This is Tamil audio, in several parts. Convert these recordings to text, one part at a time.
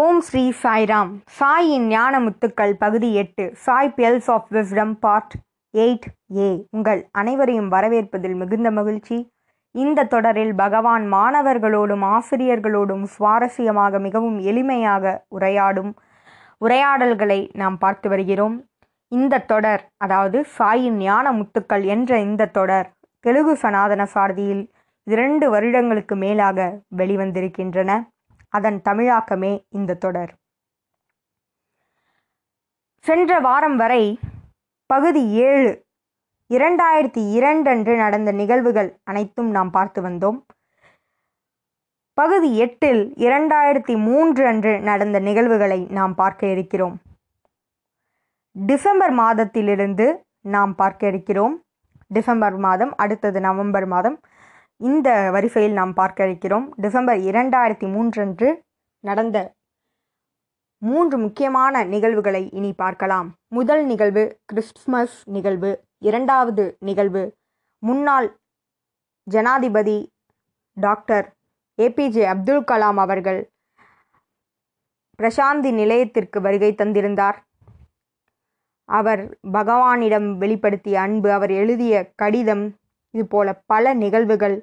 ஓம் ஸ்ரீ சாய்ராம். சாயின் ஞான முத்துக்கள் பகுதி எட்டு. Sai pearls of wisdom part eight A. உங்கள் அனைவரையும் வரவேற்பதில் மிகுந்த மகிழ்ச்சி. இந்த தொடரில் பகவான் மாணவர்களோடும் ஆசிரியர்களோடும் சுவாரஸ்யமாக மிகவும் எளிமையாக உரையாடும் உரையாடல்களை நாம் பார்த்து வருகிறோம். இந்த தொடர் அதாவது சாயின் ஞான முத்துக்கள் என்ற இந்த தொடர் தெலுங்கு சனாதன சாரதியில் இரண்டு வருடங்களுக்கு மேலாக வெளிவந்திருக்கின்றன. அதன் தமிழாக்கமே இந்த தொடர். சென்ற வாரம் வரை பகுதி ஏழு இரண்டாயிரத்தி இரண்டு அன்று நடந்த நிகழ்வுகள் அனைத்தும் நாம் பார்த்து வந்தோம். பகுதி எட்டில் இரண்டாயிரத்தி மூன்று அன்று நடந்த நிகழ்வுகளை நாம் பார்க்க இருக்கிறோம். டிசம்பர் மாதத்திலிருந்து நாம் பார்க்க இருக்கிறோம். டிசம்பர் மாதம் அடுத்தது நவம்பர் மாதம். இந்த வரிசையில் நாம் பார்க்க இருக்கிறோம் டிசம்பர் இரண்டாயிரத்தி மூன்றன்று நடந்த மூன்று முக்கியமான நிகழ்வுகளை இனி பார்க்கலாம். முதல் நிகழ்வு கிறிஸ்துமஸ் நிகழ்வு. இரண்டாவது நிகழ்வு முன்னாள் ஜனாதிபதி டாக்டர் ஏபிஜே அப்துல் கலாம் அவர்கள் பிரசாந்தி நிலையத்திற்கு வருகை தந்திருந்தார். அவர் பகவானிடம் வெளிப்படுத்திய அன்பு அவர் எழுதிய கடிதம் இதுபோல பல நிகழ்வுகள்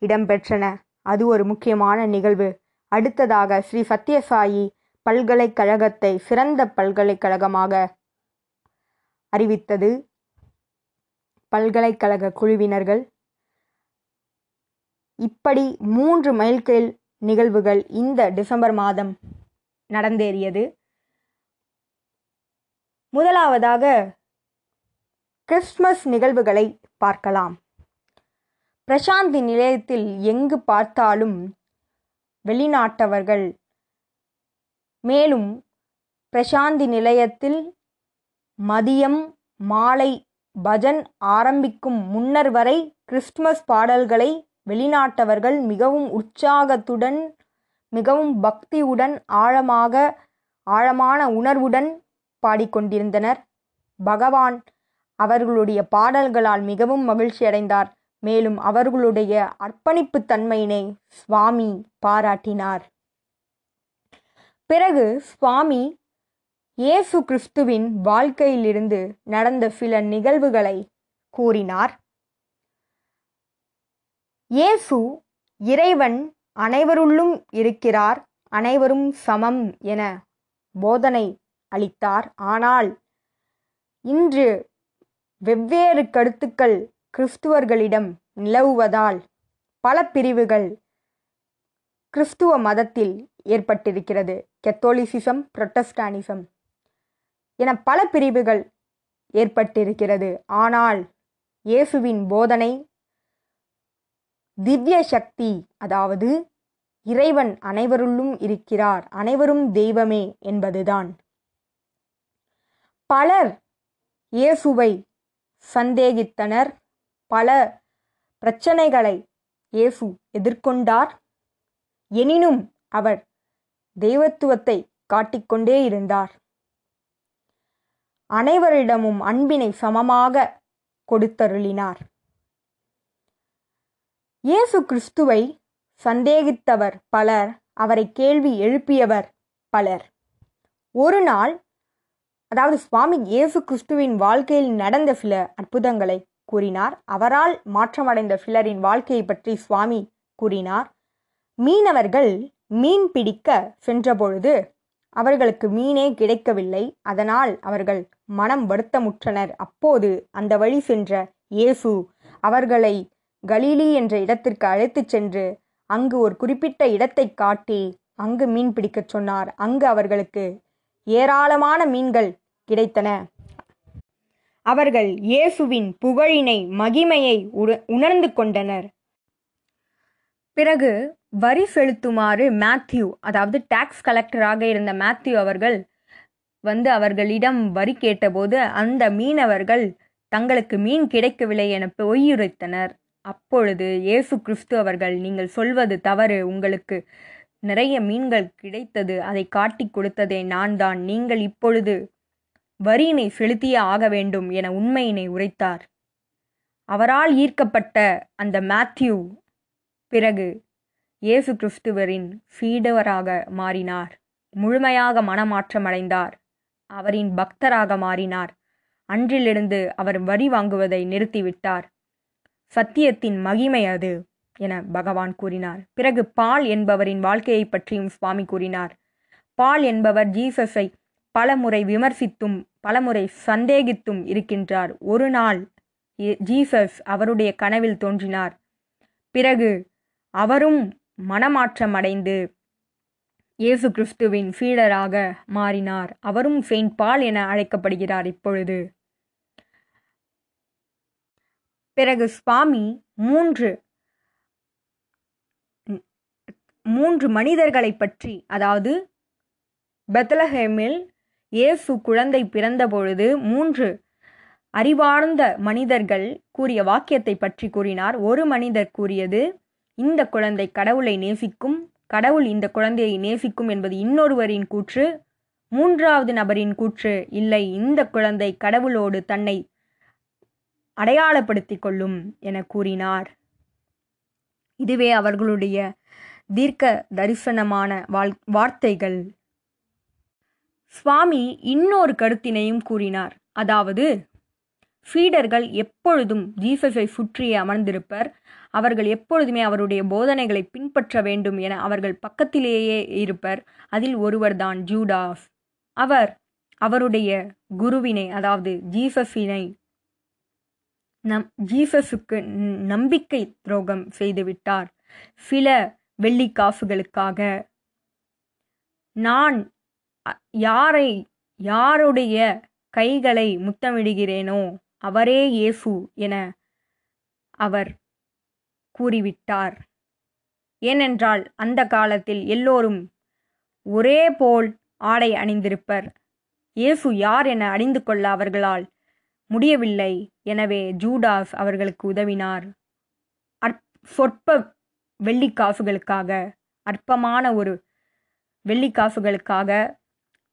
இடம்பெற்றன. அது ஒரு முக்கியமான நிகழ்வு. அடுத்ததாக ஸ்ரீ சத்யசாயி பல்கலைக்கழகத்தை சிறந்த பல்கலைக்கழகமாக அறிவித்தது. பல்கலைக்கழக குழுவினர்கள். இப்படி மூன்று மைல்கேல் நிகழ்வுகள் இந்த டிசம்பர் மாதம் நடந்தேறியது. முதலாவதாக கிறிஸ்துமஸ் நிகழ்வுகளை பார்க்கலாம். பிரசாந்தி நிலையத்தில் எங்கு பார்த்தாலும் வெளிநாட்டவர்கள். மேலும் பிரசாந்தி நிலையத்தில் மதியம் மாலை பஜன் ஆரம்பிக்கும் முன்னர் வரை கிறிஸ்துமஸ் பாடல்களை வெளிநாட்டவர்கள் மிகவும் உற்சாகத்துடன் மிகவும் பக்தியுடன் ஆழமாக ஆழமான உணர்வுடன் பாடிக்கொண்டிருந்தனர். பகவான் அவர்களுடைய பாடல்களால் மிகவும் மகிழ்ச்சி அடைந்தார் மேலும் அவர்களுடைய அர்ப்பணிப்பு தன்மையினை சுவாமி பாராட்டினார். பிறகு சுவாமி இயேசு கிறிஸ்துவின் வாழ்க்கையிலிருந்து நடந்த சில நிகழ்வுகளை கூறினார். இயேசு இறைவன் அனைவருள்ளும் இருக்கிறார் அனைவரும் சமம் என போதனை அளித்தார். ஆனால் இன்று வெவ்வேறு கருத்துக்கள் கிறிஸ்துவர்களிடம் நிலவுவதால் பல பிரிவுகள் கிறிஸ்துவ மதத்தில் ஏற்பட்டிருக்கிறது. கத்தோலிசிசம் புரொட்டஸ்டானிசம் என பல பிரிவுகள் ஏற்பட்டிருக்கிறது. ஆனால் இயேசுவின் போதனை திவ்ய சக்தி அதாவது இறைவன் அனைவருள்ளும் இருக்கிறார். அனைவரும் தெய்வமே என்பதுதான். பலர் இயேசுவை சந்தேகித்தனர். பல பிரச்சனைகளை இயேசு எதிர்கொண்டார். எனினும் அவர் தெய்வத்துவத்தை காட்டிக்கொண்டே இருந்தார். அனைவரிடமும் அன்பினை சமமாக கொடுத்தருளினார். இயேசு கிறிஸ்துவை சந்தேகித்தவர் பலர் அவரை கேள்வி எழுப்பியவர் பலர். ஒரு நாள் அதாவது சுவாமி இயேசு கிறிஸ்துவின் வாழ்க்கையில் நடந்த சில அற்புதங்களை கூறினார். அவரால் மாற்றமடைந்த சிலரின் வாழ்க்கையை பற்றி சுவாமி கூறினார். மீனவர்கள் மீன் பிடிக்க சென்றபொழுது அவர்களுக்கு மீனே கிடைக்கவில்லை. அதனால் அவர்கள் மனம் வருத்தமுற்றனர். அப்போது அந்த வழி சென்ற இயேசு அவர்களை கலீலி என்ற இடத்திற்கு அழைத்துச் சென்று அங்கு ஒரு குறிப்பிட்ட இடத்தை காட்டி அங்கு மீன் பிடிக்கச் சொன்னார். அங்கு அவர்களுக்கு ஏராளமான மீன்கள் கிடைத்தன. அவர்கள் இயேசுவின் புகழினை மகிமையை உணர்ந்து கொண்டனர். பிறகு வரி செலுத்துமாறு மேத்யூ அதாவது டாக்ஸ் கலெக்டராக இருந்த மேத்யூ அவர்கள் வந்து அவர்களிடம் வரி கேட்டபோது அந்த மீனவர்கள் தங்களுக்கு மீன் கிடைக்கவில்லை என பொய்யுரைத்தனர். அப்பொழுது இயேசு கிறிஸ்து அவர்கள் நீங்கள் சொல்வது தவறு உங்களுக்கு நிறைய மீன்கள் கிடைத்தது அதை காட்டி கொடுத்ததே நான் தான் நீங்கள் இப்பொழுது வரியினை செலுத்தியே ஆக வேண்டும் என உண்மையினை உரைத்தார். அவரால் ஈர்க்கப்பட்ட அந்த மேத்யூ பிறகு இயேசு கிறிஸ்துவரின் ஃபீடவராக மாறினார். முழுமையாக மனமாற்றமடைந்தார். அவரின் பக்தராக மாறினார். அன்றிலிருந்து அவர் வரி வாங்குவதை நிறுத்திவிட்டார். சத்தியத்தின் மகிமை அது என பகவான் கூறினார். பிறகு பால் என்பவரின் வாழ்க்கையை பற்றியும் சுவாமி கூறினார். பால் என்பவர் ஜீசஸை பலமுறை விமர்சித்தும் பலமுறை சந்தேகித்தும் இருக்கின்றார். ஒரு நாள் ஜீசஸ் அவருடைய கனவில் தோன்றினார். பிறகு அவரும் மனமாற்றம் அடைந்து இயேசு கிறிஸ்துவின் ஃபீடராக மாறினார். அவரும் செயின்ட் பால் என அழைக்கப்படுகிறார் இப்பொழுது. பிறகு சுவாமி மூன்று மூன்று மனிதர்களை பற்றி அதாவது பெத்லஹேமில் இயேசு குழந்தை பிறந்தபொழுது மூன்று அறிவார்ந்த மனிதர்கள் கூறிய வாக்கியத்தை பற்றி கூறினார். ஒரு மனிதர் கூறியது இந்த குழந்தை கடவுளை நேசிக்கும் கடவுள் இந்த குழந்தையை நேசிக்கும் என்பது இன்னொருவரின் கூற்று மூன்றாவது நபரின் கூற்று இல்லை இந்த குழந்தை கடவுளோடு தன்னை அடையாளப்படுத்திக் கொள்ளும் என கூறினார். இதுவே அவர்களுடைய தீர்க்க தரிசனமான வாழ் வார்த்தைகள். சுவாமி இன்னொரு கருத்தினையும் கூறினார். அதாவது ஃபீடர்கள் எப்பொழுதும் ஜீசஸை சுற்றி அமர்ந்திருப்பர் அவர்கள் எப்பொழுதுமே அவருடைய போதனைகளை பின்பற்ற வேண்டும் என அவர்கள் பக்கத்திலேயே இருப்பர். அதில் ஒருவர்தான் ஜூடாஸ். அவர் அவருடைய குருவினை அதாவது ஜீசஸினை நம் ஜீசஸுக்கு நம்பிக்கை துரோகம் செய்துவிட்டார். சில வெள்ளி காசுகளுக்காக நான் யாரை யாருடைய கைகளை முத்தமிடுகிறேனோ அவரே இயேசு என அவர் கூறிவிட்டார். ஏனென்றால் அந்த காலத்தில் எல்லோரும் ஒரே போல் ஆடை அணிந்திருப்பர். இயேசு யார் என அறிந்து கொள்ள அவர்களால் முடியவில்லை. எனவே ஜூடாஸ் அவர்களுக்கு உதவினார். அற் சொற்ப வெள்ளிக்காசுகளுக்காக அற்பமான ஒரு வெள்ளிக்காசுகளுக்காக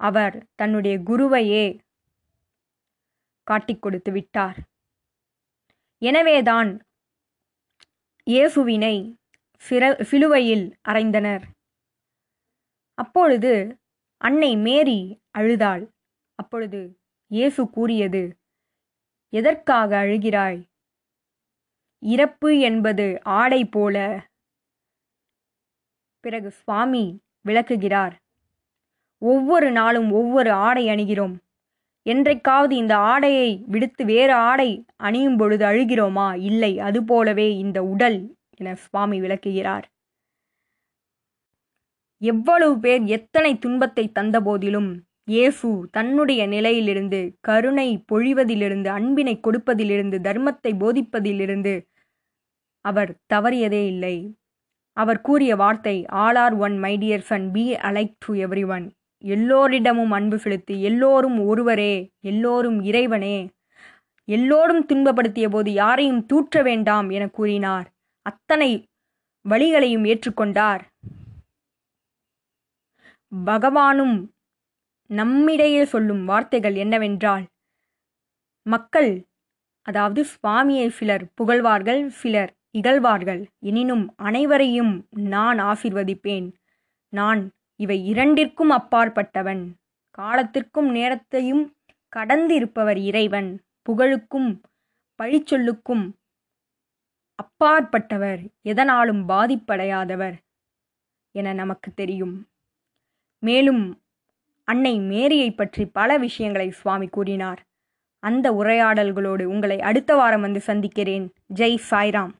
அவர் தன்னுடைய குருவையே காட்டிக் கொடுத்து விட்டார். எனவேதான் இயேசுவினை சிற சிலுவையில் அறைந்தனர். அப்பொழுது அன்னை மேரி அழுதாள். அப்பொழுது இயேசு கூறியது எதற்காக அழுகிறாய்? இறப்பு என்பது ஆடை போல. பிறகு சுவாமி விளக்குகிறார் ஒவ்வொரு நாளும் ஒவ்வொரு ஆடை அணிகிறோம். என்றைக்காவது இந்த ஆடையை விடுத்து வேறு ஆடை அணியும் பொழுது அழுகிறோமா? இல்லை அதுபோலவே இந்த உடல் என சுவாமி விளக்குகிறார். எவ்வளவு பேர் எத்தனை துன்பத்தை தந்தபோதிலும் இயேசு தன்னுடைய நிலையிலிருந்து கருணை பொழிவதிலிருந்து அன்பினை கொடுப்பதிலிருந்து தர்மத்தை போதிப்பதிலிருந்து அவர் தவறியதே இல்லை. அவர் கூறிய வார்த்தை all are one my dear son be alike to everyone எல்லோரிடமும் அன்பு செலுத்தி எல்லோரும் ஒருவரே எல்லோரும் இறைவனே. எல்லோரும் துன்பப்படுத்திய போது யாரையும் தூற்ற வேண்டாம் என கூறினார். அத்தனை வழிகளையும் ஏற்றுக்கொண்டார். பகவானும் நம்மிடையே சொல்லும் வார்த்தைகள் என்னவென்றால் மக்கள் அதாவது சுவாமியை சிலர் புகழ்வார்கள் சிலர் இகழ்வார்கள். எனினும் அனைவரையும் நான் ஆசிர்வதிப்பேன். நான் இவை இரண்டிற்கும் அப்பாற்பட்டவன். காலத்திற்கும் நேரத்தையும் கடந்து இருப்பவர் இறைவன். புகழுக்கும் பழிச்சொல்லுக்கும் அப்பாற்பட்டவர். எதனாலும் பாதிப்படையாதவர் என நமக்கு தெரியும். மேலும் அன்னை மேரியை பற்றி பல விஷயங்களை சுவாமி கூறினார். அந்த உரையாடல்களோடு உங்களை அடுத்த வாரம் வந்து சந்திக்கிறேன். ஜெய் சாய்ராம்.